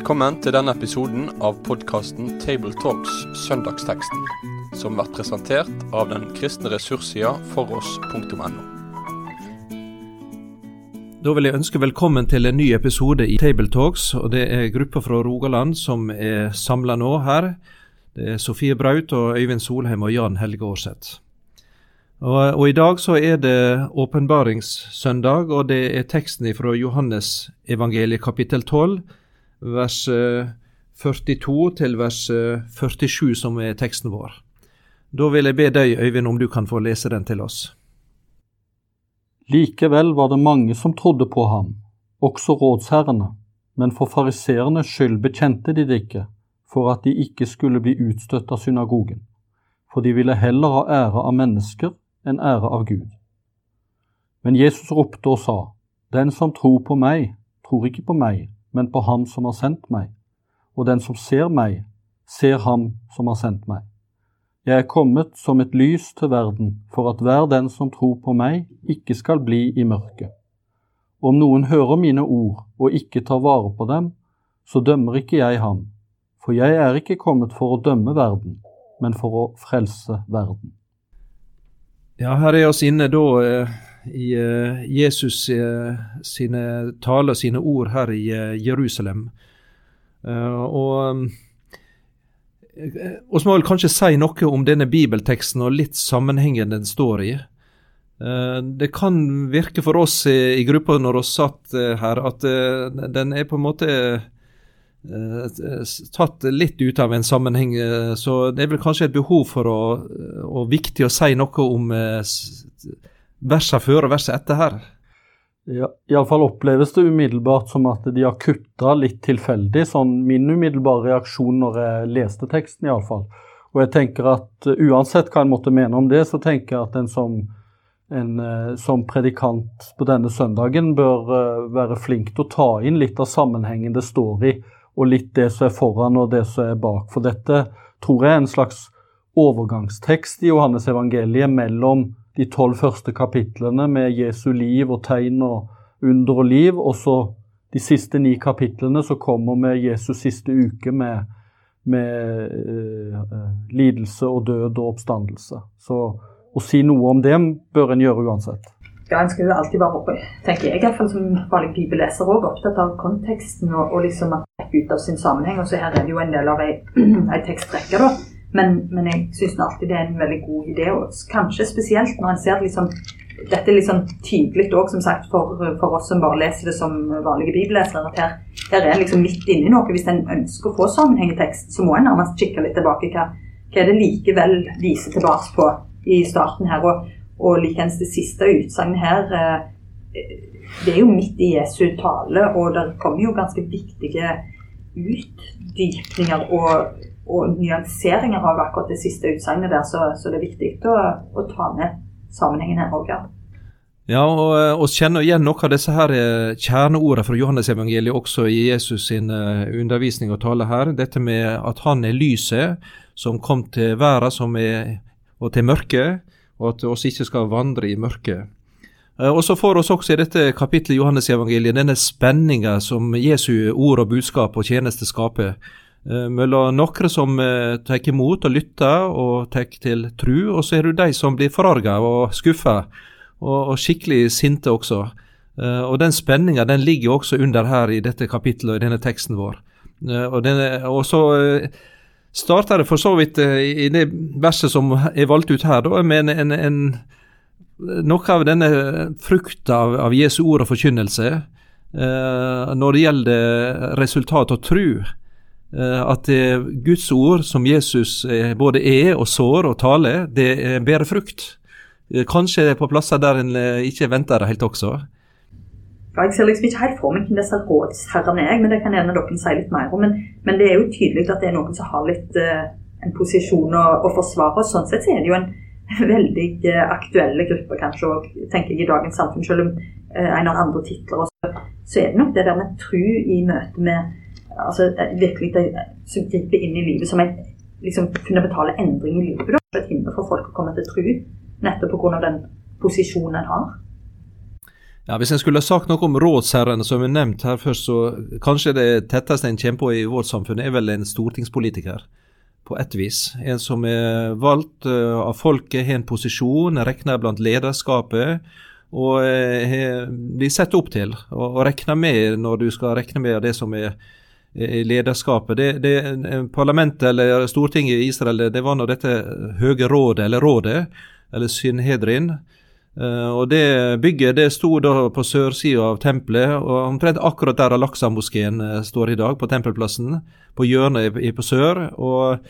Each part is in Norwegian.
Velkommen til denne episoden av podkasten Tabletalks Søndagsteksten, som blir presentert av den kristne ressurssida foross.no. Da vil jeg ønske velkommen til en ny episode i Tabletalks. og Det er grupper fra Rogaland som er samla nå her. Det er Sofie Braut og Øyvind Solheim og Jan Helge Aarseth. Og, og, I dag så er det åpenbaringssøndag, og det er teksten fra Johannes evangeliet kapittel 12, vers 42 eh, til vers 47 eh, som er teksten vår. Da vil jeg be deg, Øyvind, om du kan få lese den til oss. Likevel var det mange som trodde på ham, også rådsherrene, men for fariseernes skyld bekjente de det ikke, for at de ikke skulle bli utstøtt av synagogen, for de ville heller ha ære av mennesker enn ære av Gud. Men Jesus ropte og sa, Den som tror på meg, tror ikke på meg, men på Ham som har sendt meg, og den som ser meg, ser Ham som har sendt meg. Jeg er kommet som et lys til verden, for at hver den som tror på meg, ikke skal bli i mørket. Om noen hører mine ord og ikke tar vare på dem, så dømmer ikke jeg ham, for jeg er ikke kommet for å dømme verden, men for å frelse verden. Ja, her er oss inne da eh, i eh, Jesus eh, sine taler, sine ord her i Jerusalem. Og vi må vel kanskje si noe om denne bibelteksten og litt sammenhengen den står i. Det kan virke for oss i gruppa når vi satt her, at den er på en måte Eh, tatt litt ut av en sammenheng. Eh, så det er vel kanskje et behov for å, og viktig å si noe om eh, versa før og versa etter her. Ja, Iallfall oppleves det umiddelbart som at de har kutta litt tilfeldig. sånn Min umiddelbare reaksjon når jeg leste teksten, iallfall. Og jeg tenker at uansett hva en måtte mene om det, så tenker jeg at en som, en, som predikant på denne søndagen bør være flink til å ta inn litt av sammenhengen det står i og litt det som er foran og det som er bak. For dette tror jeg er en slags overgangstekst i Johannes evangeliet mellom de tolv første kapitlene med Jesu liv og tegn og under og liv, og så de siste ni kapitlene så kommer med Jesus siste uke med, med eh, lidelse og død og oppstandelse. Så å si noe om det bør en gjøre uansett ja, en skal jo alltid være tenker jeg iallfall som vanlig bibelleser òg, opptatt av konteksten og, og liksom at ut av sin sammenheng. Og så her er det jo en del av ei, ei tekstrekke, da. Men, men jeg syns alltid det er en veldig god idé, og kanskje spesielt når en ser liksom dette sånn tydelig òg, som sagt, for, for, oss som bare leser det som vanlige bibellesere. at her, her er en liksom midt inni noe. Hvis en ønsker å få sammenheng i tekst, så må en nærmest kikke litt tilbake. Hva, hva er det likevel viser tilbake på i starten her? Og, og likeens det siste utsagnet her eh, Det er jo midt i Jesu tale, og det kommer jo ganske viktige utdypninger og, og nyanseringer av akkurat det siste utsagnet der, så, så, det er viktig å, å ta med sammenhengen her òg. Ja, og vi eh, kjenner igjen noe av disse her eh, kjerneordene fra Johannes-evangeliet også i Jesus sin undervisning og tale her. Dette med at han er lyset som kom til verden er, og til mørket og at oss ikke skal vandre i mørket. Eh, og så får oss også i dette kapittelet i Johannes-evangeliet denne spenninga som Jesu ord og budskap og tjeneste skaper. Eh, mellom noen som eh, tar imot og lytter og tar til tru, og så er det de som blir forarga og skuffa, og, og, skikkelig sinte også. Og den spenninga den ligger også under her i dette kapittelet og i denne teksten vår. Og, denne, og så starter det for så vidt eh, i det verset som er valgt ut her, da, med en, en, noe av denne frukta av, av Jesu ord og forkynnelse eh, når det gjelder resultat og tru. Eh, at det Guds ord, som Jesus eh, både er og sår og taler, det bærer frukt. Eh, kanskje på plasser der en eh, ikke venter det helt også. Ja, jeg ser liksom ikke helt for meg hvem disse rådsherrene er, men det kan gjerne dere si litt mer om. Men, men, det er jo tydelig at det er noen som har litt uh, en posisjon å, å, forsvare. Sånn sett så er det jo en veldig uh, aktuelle gruppe, kanskje, og tenker jeg i dagens samfunn, selv om uh, en har andre titler. Også, så er det nok det der med tru i møte med altså virkelig som griper inn i livet som en liksom fundamental endring i livet. Da. Et hinder for folk å komme til tru, nettopp pga. den posisjonen en har. Ja, Hvis en skulle sagt noe om rådsherrene som er nevnt her først, så kanskje det tetteste en kommer på i vårt samfunn, er vel en stortingspolitiker. På ett vis. En som er valgt uh, av folket, har en posisjon, regner blant lederskapet og uh, blir sett opp til. Og, og regner med når du skal regne med det som er lederskapet. Det, det, parlamentet eller Stortinget i Israel det var nå dette høye rådet, eller rådet, eller Synhedrin. Uh, og det Bygget det sto da på sørsida av tempelet, og omtrent akkurat der Al-Aqsa-moskeen står i dag, på tempelplassen, på hjørnet i, på sør. og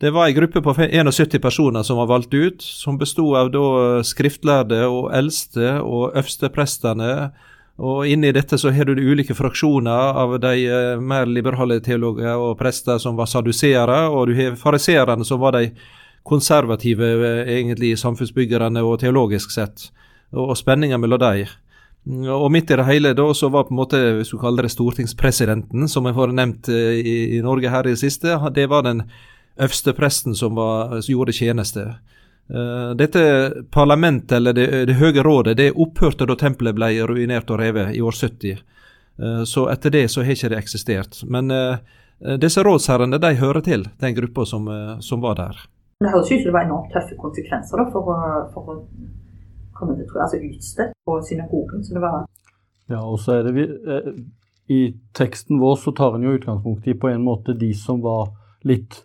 Det var ei gruppe på 71 personer som var valgt ut, som bestod av da skriftlærde og eldste og øversteprestene. Og inni dette så har du de ulike fraksjoner av de uh, mer liberale teologer og prester som var saduseere, og du har fariseerne som var de konservative eh, egentlig samfunnsbyggerne og teologisk sett, og, og spenninga mellom dem. Og midt i det hele da så var på en måte, hvis du kaller det stortingspresidenten, som har nevnt eh, i, i, Norge her i det siste, det var den øverste presten som, var, som gjorde tjeneste. Uh, dette parlamentet, eller det, det høye rådet, det opphørte da tempelet ble ruinert og revet i år 70. Uh, så etter det så har ikke det eksistert. Men uh, disse rådsherrene de hører til den gruppa som, som var der. Det høres ut som det var enormt tøffe konsekvenser da, for, å, for å komme til tro, altså utstøtt på synagogen. Så det var Ja, og så er det vi, eh, I teksten vår så tar en jo utgangspunkt i på en måte de som var litt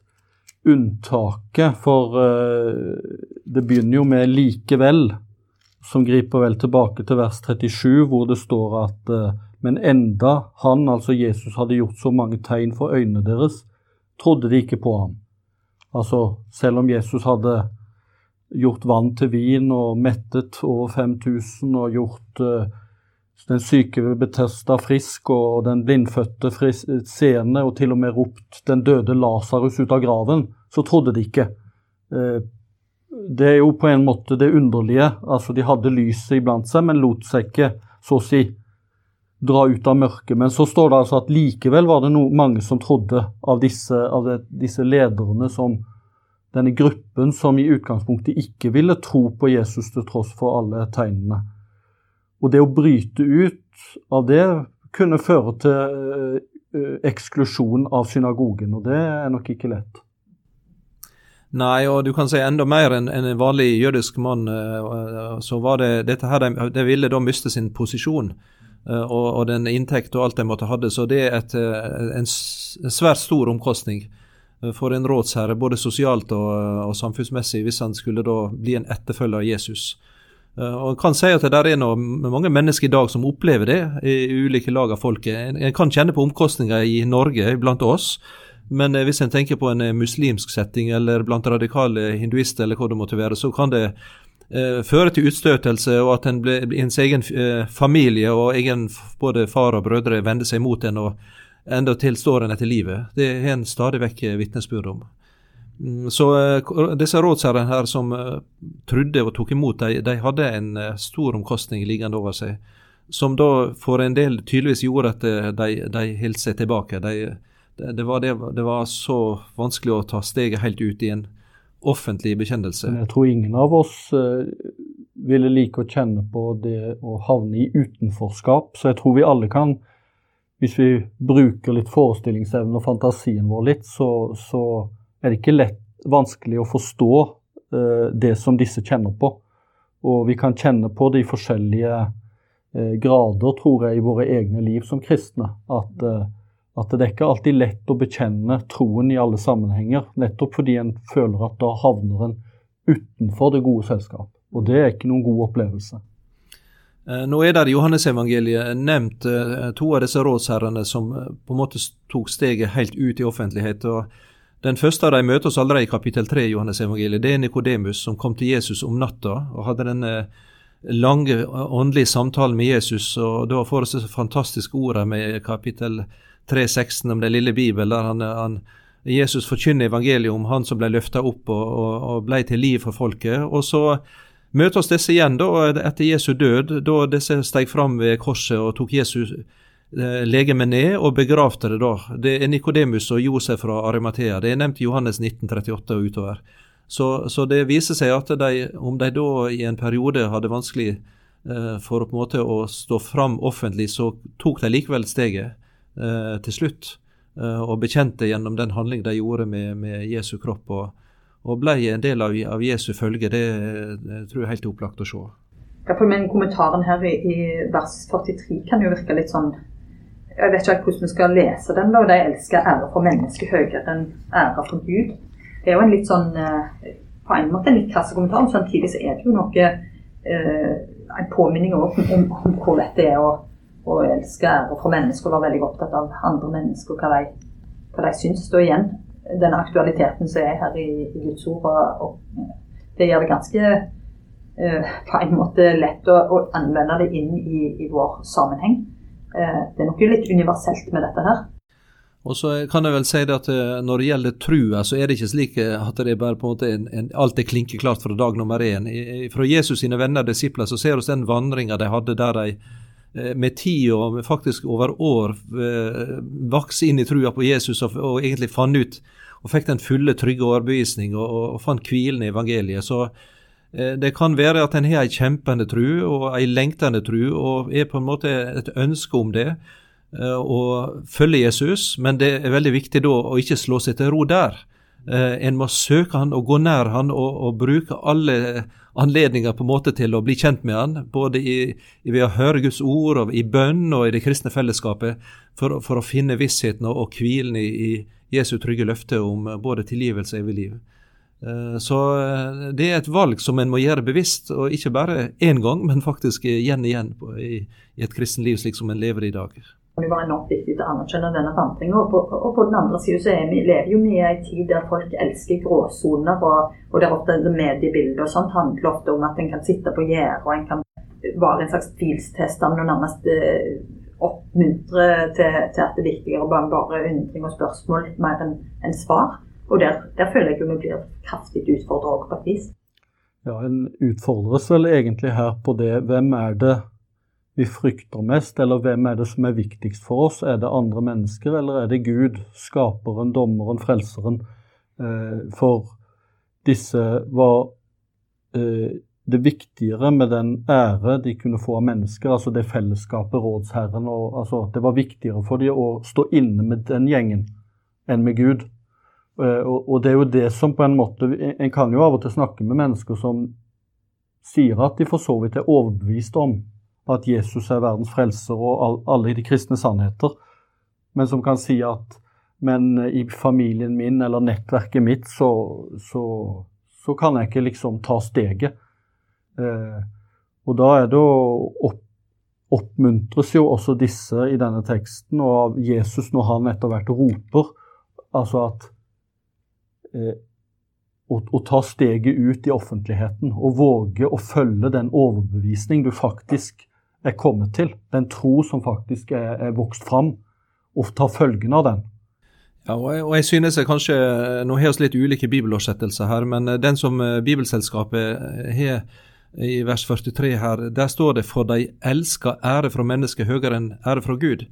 unntaket, for eh, det begynner jo med 'likevel', som griper vel tilbake til vers 37, hvor det står at eh, men enda han, altså Jesus, hadde gjort så mange tegn for øynene deres, trodde de ikke på ham. Altså, selv om Jesus hadde gjort vann til vin og mettet over 5000 og gjort uh, den syke ved Betesta frisk og den blindfødte seende og til og med ropt den døde Lasarus ut av graven, så trodde de ikke. Uh, det er jo på en måte det underlige. Altså, de hadde lyset iblant seg, men lot seg ikke, så å si, dra ut av mørket. Men så står det altså at likevel var det no, mange som trodde av disse, av det, disse lederne som denne gruppen som i utgangspunktet ikke ville tro på Jesus til tross for alle tegnene. Og det å bryte ut av det kunne føre til uh, eksklusjon av synagogen, og det er nok ikke lett. Nei, og du kan si enda mer enn en vanlig jødisk mann. Uh, så var det dette her, de, de ville da miste sin posisjon. Eh, og, og, den inntekt og alt de måtte hadde. Så det er et, eh, en, en svært stor omkostning eh, for en rådsherre, både sosialt og, og, samfunnsmessig, hvis han skulle da bli en etterfølger av Jesus. Og en kan si at det der er noe, mange mennesker i dag som opplever det i ulike lag av folket. En, en kan kjenne på omkostninger i Norge blant oss, men hvis en tenker på en muslimsk setting eller blant radikale hinduister eller hva det måtte være, så kan det eh, føre til utstøtelse, og at en ble, ens egen eh, familie og egen både far og brødre vender seg mot en og enda tilstår en etter livet. Det har en stadig vekk eh, vitnesbyrd om. Mm, så eh, disse rådsherrene her som trodde og tok imot, de, de hadde en stor omkostning liggende over seg. Som da for en del tydeligvis gjorde at de, de holdt seg tilbake. De, det, det, var det, det, var så vanskelig å ta steget helt ut i en offentlig bekjennelse. Jeg tror ingen av oss uh, ville like å kjenne på det å havne i utenforskap. Så jeg tror vi alle kan, hvis vi bruker litt forestillingsevne og fantasien vår litt, så, så er det ikke lett vanskelig å forstå uh, det som disse kjenner på. Og vi kan kjenne på de forskjellige uh, grader, tror jeg, i våre egne liv som kristne. At at det er ikke alltid lett å bekjenne troen i alle sammenhenger, nettopp fordi en føler at da havner en utenfor det gode selskap. Og det er ikke noen god opplevelse. Eh, nå er det i Johannesevangeliet nevnt eh, to av disse rådsherrene som eh, på en måte tok steget helt ut i offentlighet. og Den første av dem møter oss allerede i kapittel 3 i Johannesevangeliet. Det er Nikodemus som kom til Jesus om natta og hadde denne lange åndelige samtalen med Jesus. og Da får vi disse fantastiske ordene med kapittel 3 3.16 om den lille Bibel, der han, han, Jesus forkynner evangeliet om han som ble løfta opp og, og, og, ble til liv for folket. Og så møter oss disse igjen da, etter Jesu død, da disse steg fram ved korset og tok Jesus eh, legemet ned og begravde det da. Det er Nikodemus og Josef fra Arimathea. Det er nevnt i Johannes 1938 og utover. Så, så, det viser seg at de, om de da i en periode hadde vanskelig eh, for på en måte å stå fram offentlig, så tok de likevel steget eh, til slutt. Eh, og bekjente gjennom den handling de gjorde med, med Jesu kropp, og, og ble en del av, av Jesu følge. Det, det tror jeg er helt opplagt å se. Men kommentaren her i, i vers 43 kan jo virke litt sånn jeg vet ikke hvordan vi skal lese den. da, De elsker ære for mennesket høyere enn ære for Gud. Det er jo en litt sånn eh, på en måte en litt krass kommentar, men samtidig så er det jo noe eh, en påminning om, om, om hvor lett det er å, å elske ære for mennesker og være veldig opptatt av andre mennesker og hva de, hva de syns. Da igjen, den aktualiteten som er her i, i Guds ord, og, og, det gjør det ganske uh, på en måte lett å, å anvende det inn i, i vår sammenheng. Uh, det er noe litt universelt med dette her. Og så kan jeg vel si det at eh, Når det gjelder trua, så er det ikke slik at det er bare på en måte en, en, alt er klinkeklart fra dag nummer én. Fra Jesus sine venner og disipler så ser vi den vandringa de hadde der de med tid og faktisk over år vokste inn i trua på Jesus og, og, egentlig fant ut og fikk den fulle, trygge overbevisning og, og, fant hvilen i evangeliet. Så Eh, det kan være at en har ei kjempende tru og ei lengtende tru, og er på en måte et ønske om det eh, å følge Jesus, men det er veldig viktig da å ikke slå seg til ro der. Eh, en må søke han og gå nær han og, og bruke alle anledninger på en måte til å bli kjent med han, både i, i ved å høre Guds ord og i bønn og i det kristne fellesskapet, for, for å finne vissheten og, og hvilen i, i Jesu trygge løfte om både tilgivelse og evig liv. Eh, så eh, det er et valg som en må gjøre bevisst, og ikke bare én gang, men faktisk igjen og igjen i, i et kristenliv slik som en lever i dag. Det var enormt viktig å anerkjenne denne vandringa. Og, og, på den andre siden så vi, lever jo vi i en tid der folk elsker gråsoner, og, og der ofte mediebilder og sånt handler ofte om at en kan sitte på gjerdet og en kan være en slags tvilstester og nærmest eh, oppmuntre til, til, at det er viktigere bare, bare undring og spørsmål mer enn en svar. Og der, der, føler jeg jo vi blir kraftig utfordra òg, på et vis. Ja, en utfordres vel egentlig her på det hvem er det vi frykter mest, eller hvem er det som er viktigst for oss? Er det andre mennesker, eller er det Gud, skaperen, dommeren, frelseren? Eh, for disse var eh, det viktigere med den ære de kunne få av mennesker, altså det fellesskapet, rådsherren og, altså, Det var viktigere for dem å stå inne med den gjengen enn med Gud. Eh, og det er jo det som på en måte En kan jo av og til snakke med mennesker som sier at de for så vidt er overbevist om at Jesus er verdens frelser og alle de kristne sannheter, men som kan si at men i familien min eller nettverket mitt, så, så, så kan jeg ikke liksom ta steget. Eh, og da er det å opp, oppmuntres jo også disse i denne teksten, og av Jesus når han etter hvert roper, altså at eh, å, å, ta steget ut i offentligheten og våge å følge den overbevisning du faktisk er kommet til, den tro som faktisk er, er vokst fram, og tar følgen av den. Ja, og jeg, og jeg synes jeg kanskje, Nå har vi litt ulike bibeloversettelser her, men eh, den som eh, Bibelselskapet har i vers 43 her, der står det 'for de elsker ære fra mennesket høyere enn ære fra Gud'.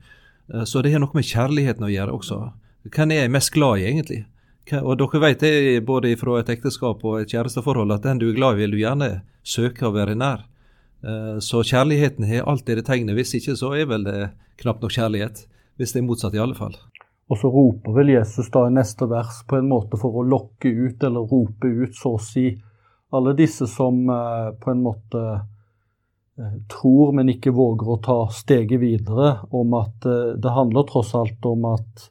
Eh, så det har noe med kjærligheten å gjøre også. Hvem er jeg mest glad i, egentlig? Og dere vet det både fra et ekteskap og et kjæresteforhold at den du er glad i, vil du gjerne søke å være nær. Eh, så kjærligheten har alltid det tegnet. Hvis ikke så er vel det knapt nok kjærlighet. Hvis det er motsatt, i alle fall. Og så roper vel Jesus da i neste vers på en måte for å lokke ut, eller rope ut, så å si, alle disse som eh, på en måte eh, tror, men ikke våger å ta steget videre, om at det handler tross alt om at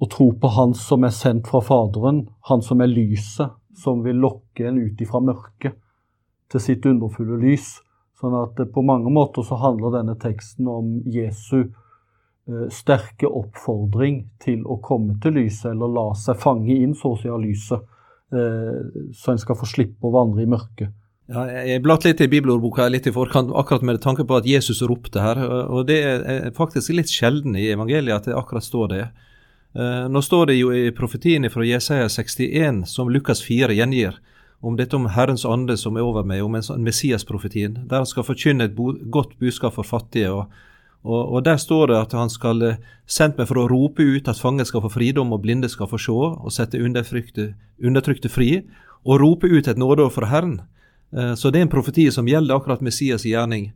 å tro på Han som er sendt fra Faderen, Han som er lyset, som vil lokke en ut ifra mørket til sitt underfulle lys. Sånn at på mange måter så handler denne teksten om Jesu eh, sterke oppfordring til å komme til lyset, eller la seg fange inn så å si av lyset, eh, så en skal få slippe å vandre i mørket. Ja, jeg blatt litt i bibelordboka litt i forkant, akkurat med tanke på at Jesus ropte her. og Det er faktisk litt sjelden i evangeliet at det akkurat står det. Eh, nå står det jo i profetien fra Jesaja 61, som Lukas 4 gjengir, om dette om Herrens ande som er over meg, om en sånn Messias-profetien, der han skal forkynne et bo godt budskap for fattige. Og, og, og, Der står det at han skal eh, sendt meg for å rope ut at fanger skal få fridom og blinde skal få se, og sette undertrykte, fri, og rope ut et nådeår fra Herren. Så det er en profeti som gjelder akkurat Messias' gjerning.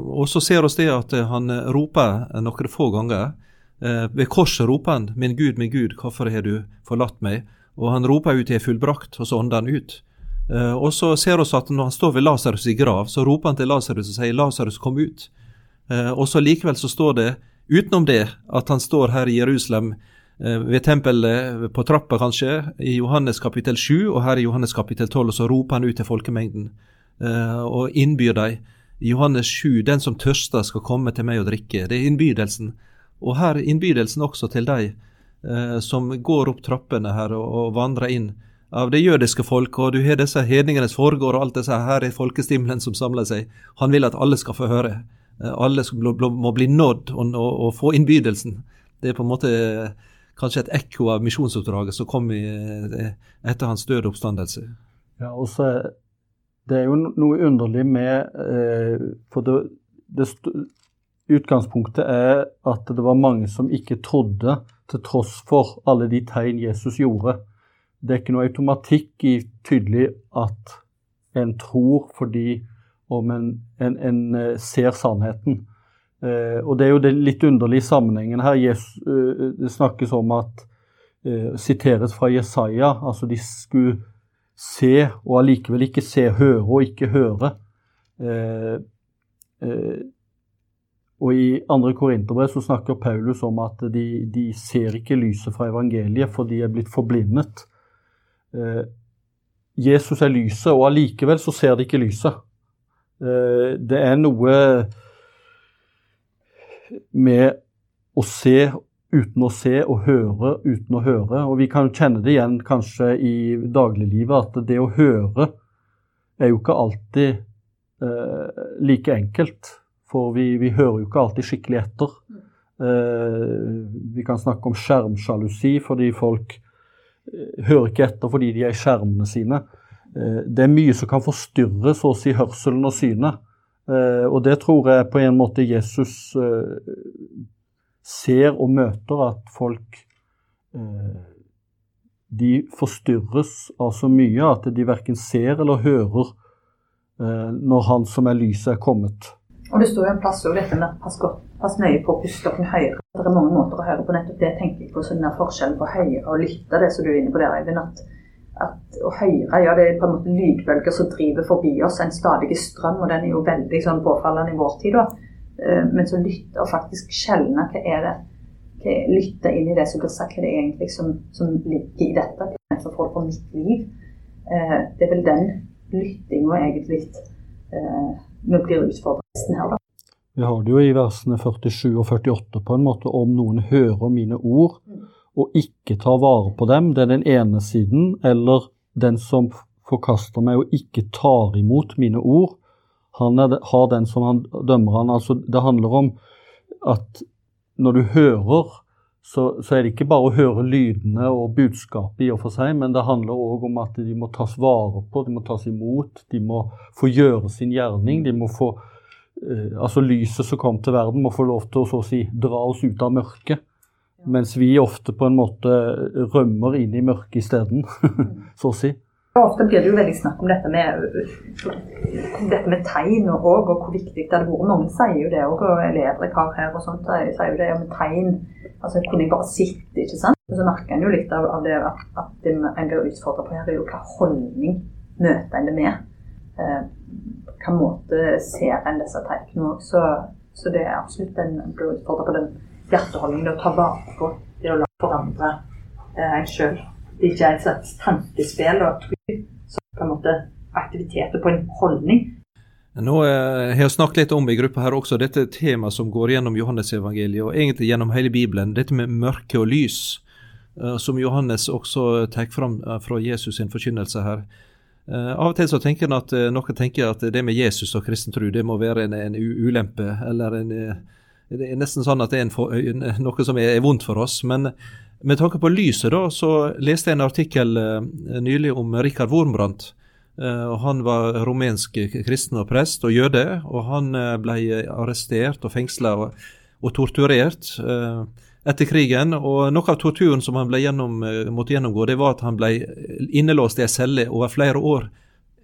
Og så ser oss det at han roper noen få ganger. Ved korset roper han 'Min Gud, min Gud, hvorfor har du forlatt meg?' Og han roper ut 'Jeg er fullbrakt', og så ånder han ut. Og så ser vi at når han står ved Lasarus i grav, så roper han til Lasarus og sier 'Lasarus, kom ut'. Og så likevel så står det Utenom det at han står her i Jerusalem uh, ved tempelet på trappa, kanskje, i Johannes kapittel 7, og her i Johannes kapittel 12, og så roper han ut til folkemengden og innbyr dem. Johannes 7, den som tørster skal komme til meg og drikke. Det er innbydelsen. Og her er innbydelsen også til de eh, som går opp trappene her og, og vandrer inn av det jødiske folk, og du har disse hedningenes foregård og alt disse her er folkestimlen som samler seg. Han vil at alle skal få høre. Eh, alle må bli nådd og, og, og, få innbydelsen. Det er på en måte kanskje et ekko av misjonsoppdraget som kom i, eh, etter hans døde oppstandelse. Ja, og Det er jo noe underlig med eh, For det, det, utgangspunktet er at det var mange som ikke trodde, til tross for alle de tegn Jesus gjorde. Det er ikke noe automatikk i tydelig at en tror fordi om en, en, en eh, ser sannheten. Eh, og Det er jo den litt underlige sammenhengen her. Jesus, eh, det snakkes om at eh, Siteres fra Jesaja. Altså de skulle se og allikevel ikke se, høre og ikke høre. Eh, eh, og I andre korinterbrev så snakker Paulus om at de, de, ser ikke lyset fra evangeliet, for de er blitt forblindet. Jesus er lyset, og allikevel så ser de ikke lyset. Eh, det er noe med å se uten å se og høre uten å høre. Og vi kan kjenne det igjen kanskje i dagliglivet, at det å høre er jo ikke alltid eh, like enkelt. For vi, vi, hører jo ikke alltid skikkelig etter. Eh, vi kan snakke om skjermsjalusi fordi folk eh, hører ikke etter fordi de er i skjermene sine. Eh, det er mye som kan forstyrre så å si hørselen og synet. Eh, og det tror jeg på en måte Jesus ser og møter, at folk de forstyrres av så mye at de verken ser eller hører når Han som er lyset, er kommet. Og Det står jo en plass over dette med pass, godt, pass nøye på å puste opp med høyre. Det er mange måter å høre på nettopp det. tenker jeg på, sånn forskjellen på høyre og lytte, det som du er inne på der, Eivind. at at å høre ja, det er på en måte lydbølger som driver forbi oss, en stadig strøm, og den er jo veldig sånn påfallende i vår tid. da. Eh, men så lytte og faktisk skjelne hva er det hva er, Lytte inn i det som blir sagt, hva er det egentlig som, som ligger i dette, hva er det som for mitt liv. Eh, det er vel den lyttinga egentlig eh, vi blir utfordret her, da. Vi har det jo i versene 47 og 48 på en måte om noen hører mine ord. Mm og ikke tar vare på dem, det er den ene siden, eller den som forkaster meg og ikke tar imot mine ord, han er, har den som han dømmer han. Altså, det handler om at når du hører, så, så, er det ikke bare å høre lydene og budskapet i og for seg, men det handler òg om at de må tas vare på, de må tas imot, de må få gjøre sin gjerning. de må få, altså Lyset som kom til verden, må få lov til å så å si, dra oss ut av mørket. Mens vi ofte på en måte rømmer inn i mørket isteden, så å si. Ofte blir det jo veldig snakk om dette med, dette med tegn og, og hvor viktig det hadde vært. Mange sier jo det òg, og elever jeg har her og sånt, sier jo det om tegn. Altså kunne jeg bare sitte, ikke sant. Og så merker en jo litt av, av det at, at en blir utfordra på her, er jo hva holdning møter en det med. Eh, hva måte ser en disse tegnene så, så det er absolutt en blir utfordra på den hjerteholdningen, å ta vare på det å la forandre eh, en sjøl. Det er ikke et slags tankespill og så på en måte aktiviteter på en holdning. Nå eh, har jeg snakket litt om i gruppa her også dette temaet som går gjennom Johannes-evangeliet, og egentlig gjennom hele Bibelen, dette med mørke og lys, eh, som Johannes også tar fram eh, fra Jesus sin forkynnelse her. Eh, av og til så tenker en at eh, noen tenker at det med Jesus og kristen tro det må være en, en ulempe, eller en det er nesten sånn at det er for, noe som er vondt for oss. Men med tanke på lyset, da, så leste jeg en artikkel uh, nylig om Rikard Wormbrandt. Uh, han var rumensk kristen og prest og jøde, og han uh, ble arrestert og fengsla og, og, torturert etter krigen. Og noe av torturen som han gjennom, måtte gjennomgå, det var at han ble innelåst i ei celle over flere år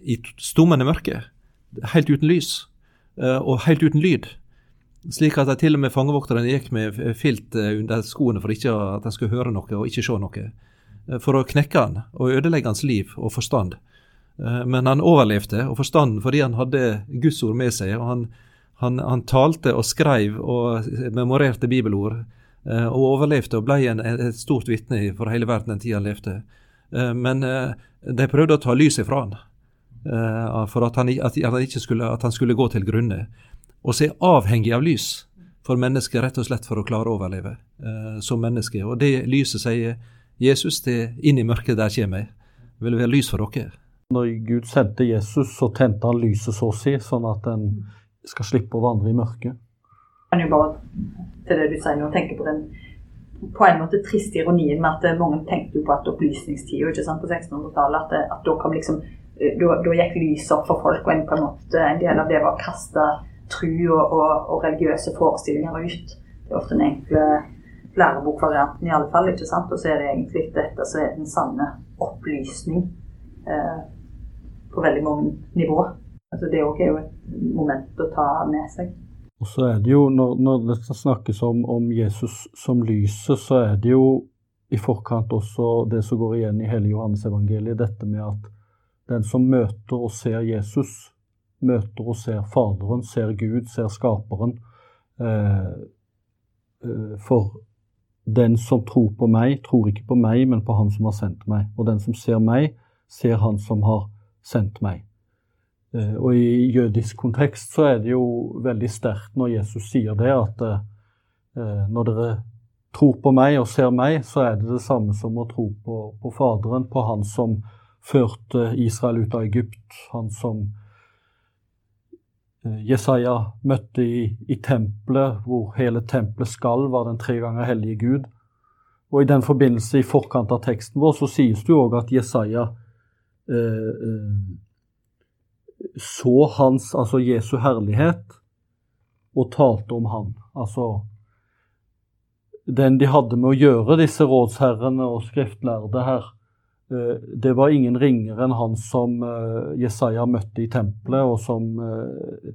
i stummende mørke, helt uten lys og helt uten lyd. Slik at til og med fangevokterne gikk med filt under skoene for ikke at de skulle høre noe og ikke se noe. For å knekke han og ødelegge hans liv og forstand. Men han overlevde, og forstanden fordi han hadde Guds ord med seg. og han, han, han talte og skrev og memorerte bibelord. Og overlevde og ble en, et stort vitne for hele verden den tida han levde. Men de prøvde å ta lyset fra han. For at han, at, at, skulle, at han, skulle, gå til grunne. Og så er avhengig av lys for mennesket rett og slett for å klare å overleve som menneske. Og det lyset sier Jesus, det inn i mørket der kommer jeg. Det vil være lys for dere. Når Gud sendte Jesus, så tente han lyset så å si, sånn at en skal slippe å vandre i mørket. Kan jo bare til det du sier nå, tenke på den på en måte triste ironien med at mange tenkte jo på at opplysningstida på 1600-tallet, at, at da kom liksom da, da, gikk lyset opp for folk, og en, på en, måte, en del av det var å kaste tru og, og, og, religiøse forestillinger ut. Det er ofte den enkle lærebokvarianten i alle fall. ikke sant? Og så er det egentlig dette som er den sanne opplysning eh, på veldig mange nivåer. Altså det er jo et moment å ta med seg. Og så er det jo, Når, når det snakkes om, om, Jesus som lyset, så er det jo i forkant også det som går igjen i hele Johannes evangeliet, dette med at den som møter og ser Jesus, møter og ser Faderen, ser Gud, ser Skaperen. Eh, eh, for den som tror på meg, tror ikke på meg, men på Han som har sendt meg. Og den som ser meg, ser Han som har sendt meg. Eh, og i jødisk kontekst så er det jo veldig sterkt når Jesus sier det, at når dere tror på meg og ser meg, så er det det samme som å tro på, på Faderen, på Han som førte Israel ut av Egypt. Han som eh, Jesaja møtte i, i tempelet, hvor hele tempelet skal var den tre ganger hellige Gud. Og I den forbindelse, i forkant av teksten vår, så sies det jo òg at Jesaja eh, eh, så hans, altså Jesu herlighet, og talte om han. Altså den de hadde med å gjøre, disse rådsherrene og skriftlærde her, Eh, det var ingen ringere enn han som eh, Jesaja møtte i tempelet, og som eh,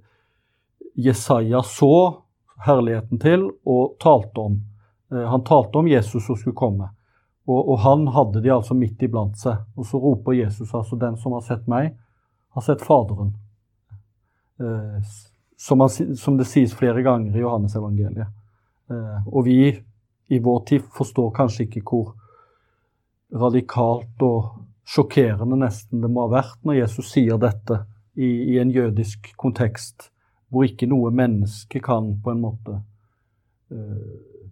Jesaja så herligheten til og talte om. Han talte om Jesus som skulle komme. Og, og, han hadde de altså midt iblant seg. Og så roper Jesus altså 'Den som har sett meg, har sett Faderen'. Som, han, som det sies flere ganger i Johannesevangeliet. Og vi i vår tid forstår kanskje ikke hvor radikalt og sjokkerende nesten det må ha vært når Jesus sier dette i, i en jødisk kontekst, hvor ikke noe menneske kan på en måte øh,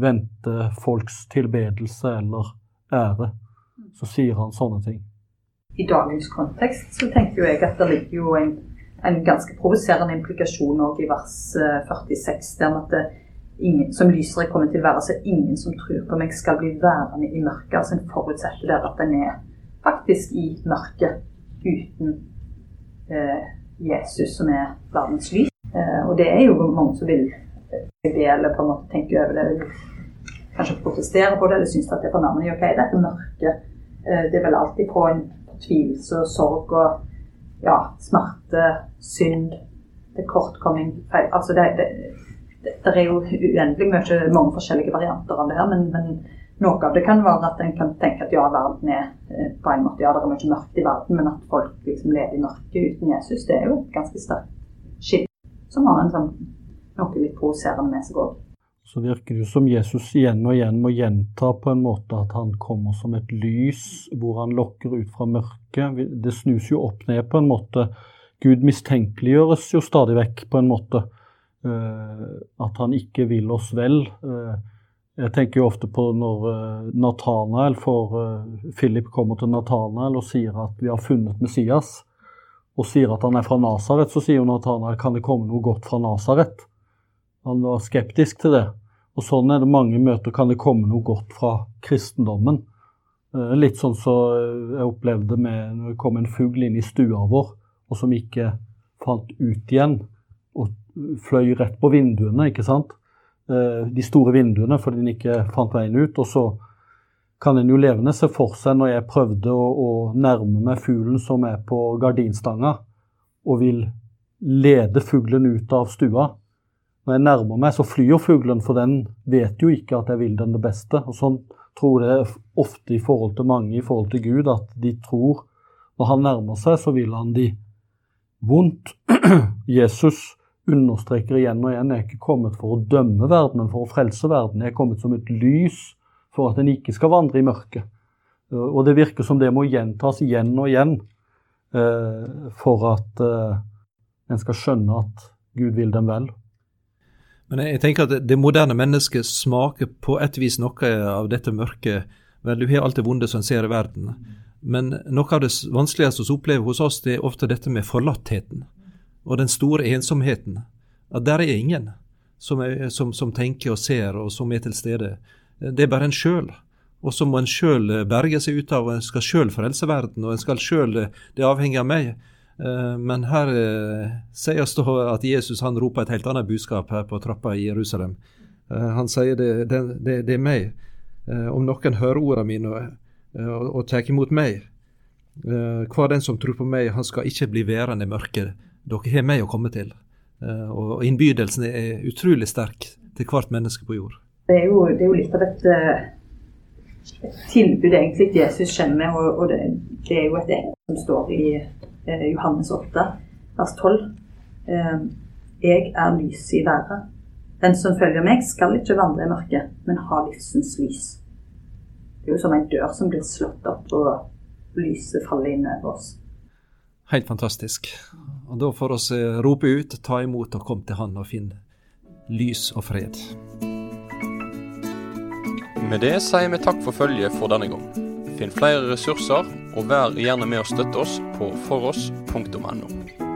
vente folks tilbedelse eller ære. Så sier han sånne ting. I dagens kontekst så tenker jo jeg at det ligger jo en, en ganske provoserende implikasjon i vers 46, eh, der at det, ingen, som lyser er kommet til å være, så ingen som tror på meg, skal bli værende i mørket. Altså En forutsetter der at en er faktisk i mørket uten eh, Jesus, som er verdens lys. Eh, og det er jo mange som vil det, eller på en måte tenke over det, kanskje protestere på det, eller synes at det er fornærmende. Ok, dette mørket, eh, det er vel alltid på en fortvilelse og sorg og ja, smerte, synd, det kortkomming, feil Altså det, det det er jo uendelig mye, mange forskjellige varianter av det her, men, men, noe av det kan være at en kan tenke at ja, verden er eh, på en måte, ja, det er mye mørkt i verden, men at folk liksom lever i mørket uten Jesus, det er jo et ganske sterkt skille som har en sånn, noe litt provoserende med seg òg. Så virker det jo som Jesus igjen og igjen må gjenta på en måte at han kommer som et lys hvor han lokker ut fra mørket. Det snus jo opp ned på en måte. Gud mistenkeliggjøres jo stadig vekk på en måte. Eh, at han ikke vil oss vel. Eh, jeg tenker jo ofte på når eh, Nathanael for Philip kommer til Nathanael og sier at vi har funnet Messias, og sier at han er fra Nasaret, så sier Nathanael kan det komme noe godt fra Nasaret. Han var skeptisk til det. Og sånn er det mange møter. Kan det komme noe godt fra kristendommen? Litt sånn som så jeg opplevde med når det kom en fugl inn i stua vår, og som ikke fant ut igjen. Og fløy rett på vinduene, ikke sant. Eh, de store vinduene fordi den ikke fant veien ut. Og så kan en jo levende se for seg når jeg prøvde å, å nærme meg fuglen som er på gardinstanga, og vil lede fuglen ut av stua. Når jeg nærmer meg, så flyr fuglen, for den vet jo ikke at jeg vil den det beste. Og Sånn tror jeg ofte i forhold til mange, i forhold til Gud, at de tror når han nærmer seg, så vil han de vondt. Jesus understreker igjen og igjen jeg er ikke kommet for å dømme verden, men for å frelse verden. Jeg er kommet som et lys for at en ikke skal vandre i mørket. Og det virker som det må gjentas igjen og igjen eh, for at eh, en skal skjønne at Gud vil dem vel. Men jeg tenker at det moderne mennesket smaker på et vis noe av dette mørket. Vel, du har alt det vonde som ser i verden. Men noe av det vanskeligste vi opplever hos oss, det er ofte dette med forlattheten. Og den store ensomheten. At der er ingen som, er, som, som tenker og ser, og som er til stede. Det er bare en sjøl. Og så må en sjøl berge seg ut av, og en skal sjøl frelse verden, og en skal sjøl Det avhenger av meg. Eh, men her eh, sies det at Jesus han roper et helt annet budskap her på trappa i Jerusalem. Eh, han sier det, det, det, det er meg. Om noen hører ordene mine og, og, og tar imot meg, hver den som tror på meg, han skal ikke bli værende i mørket. Dere har meg å komme til. Og innbydelsen er utrolig sterk til hvert menneske på jord. Det er jo, det er jo litt av et, et tilbud egentlig Jesus kjenner med, og, og det, det, er jo et som står i Johannes 8, vers 12. Eh, jeg er lyset i været. Den som følger meg, skal ikke vandre i mørket, men ha livsens lys. Det er jo som en dør som blir slått opp, og lyset faller inn over oss. Helt fantastisk. Og Da får vi eh, rope ut, ta imot og kom til Han og finne lys og fred. Med det sier vi takk for følget for denne gang. Finn flere ressurser og vær gjerne med å støtte oss på foross.no.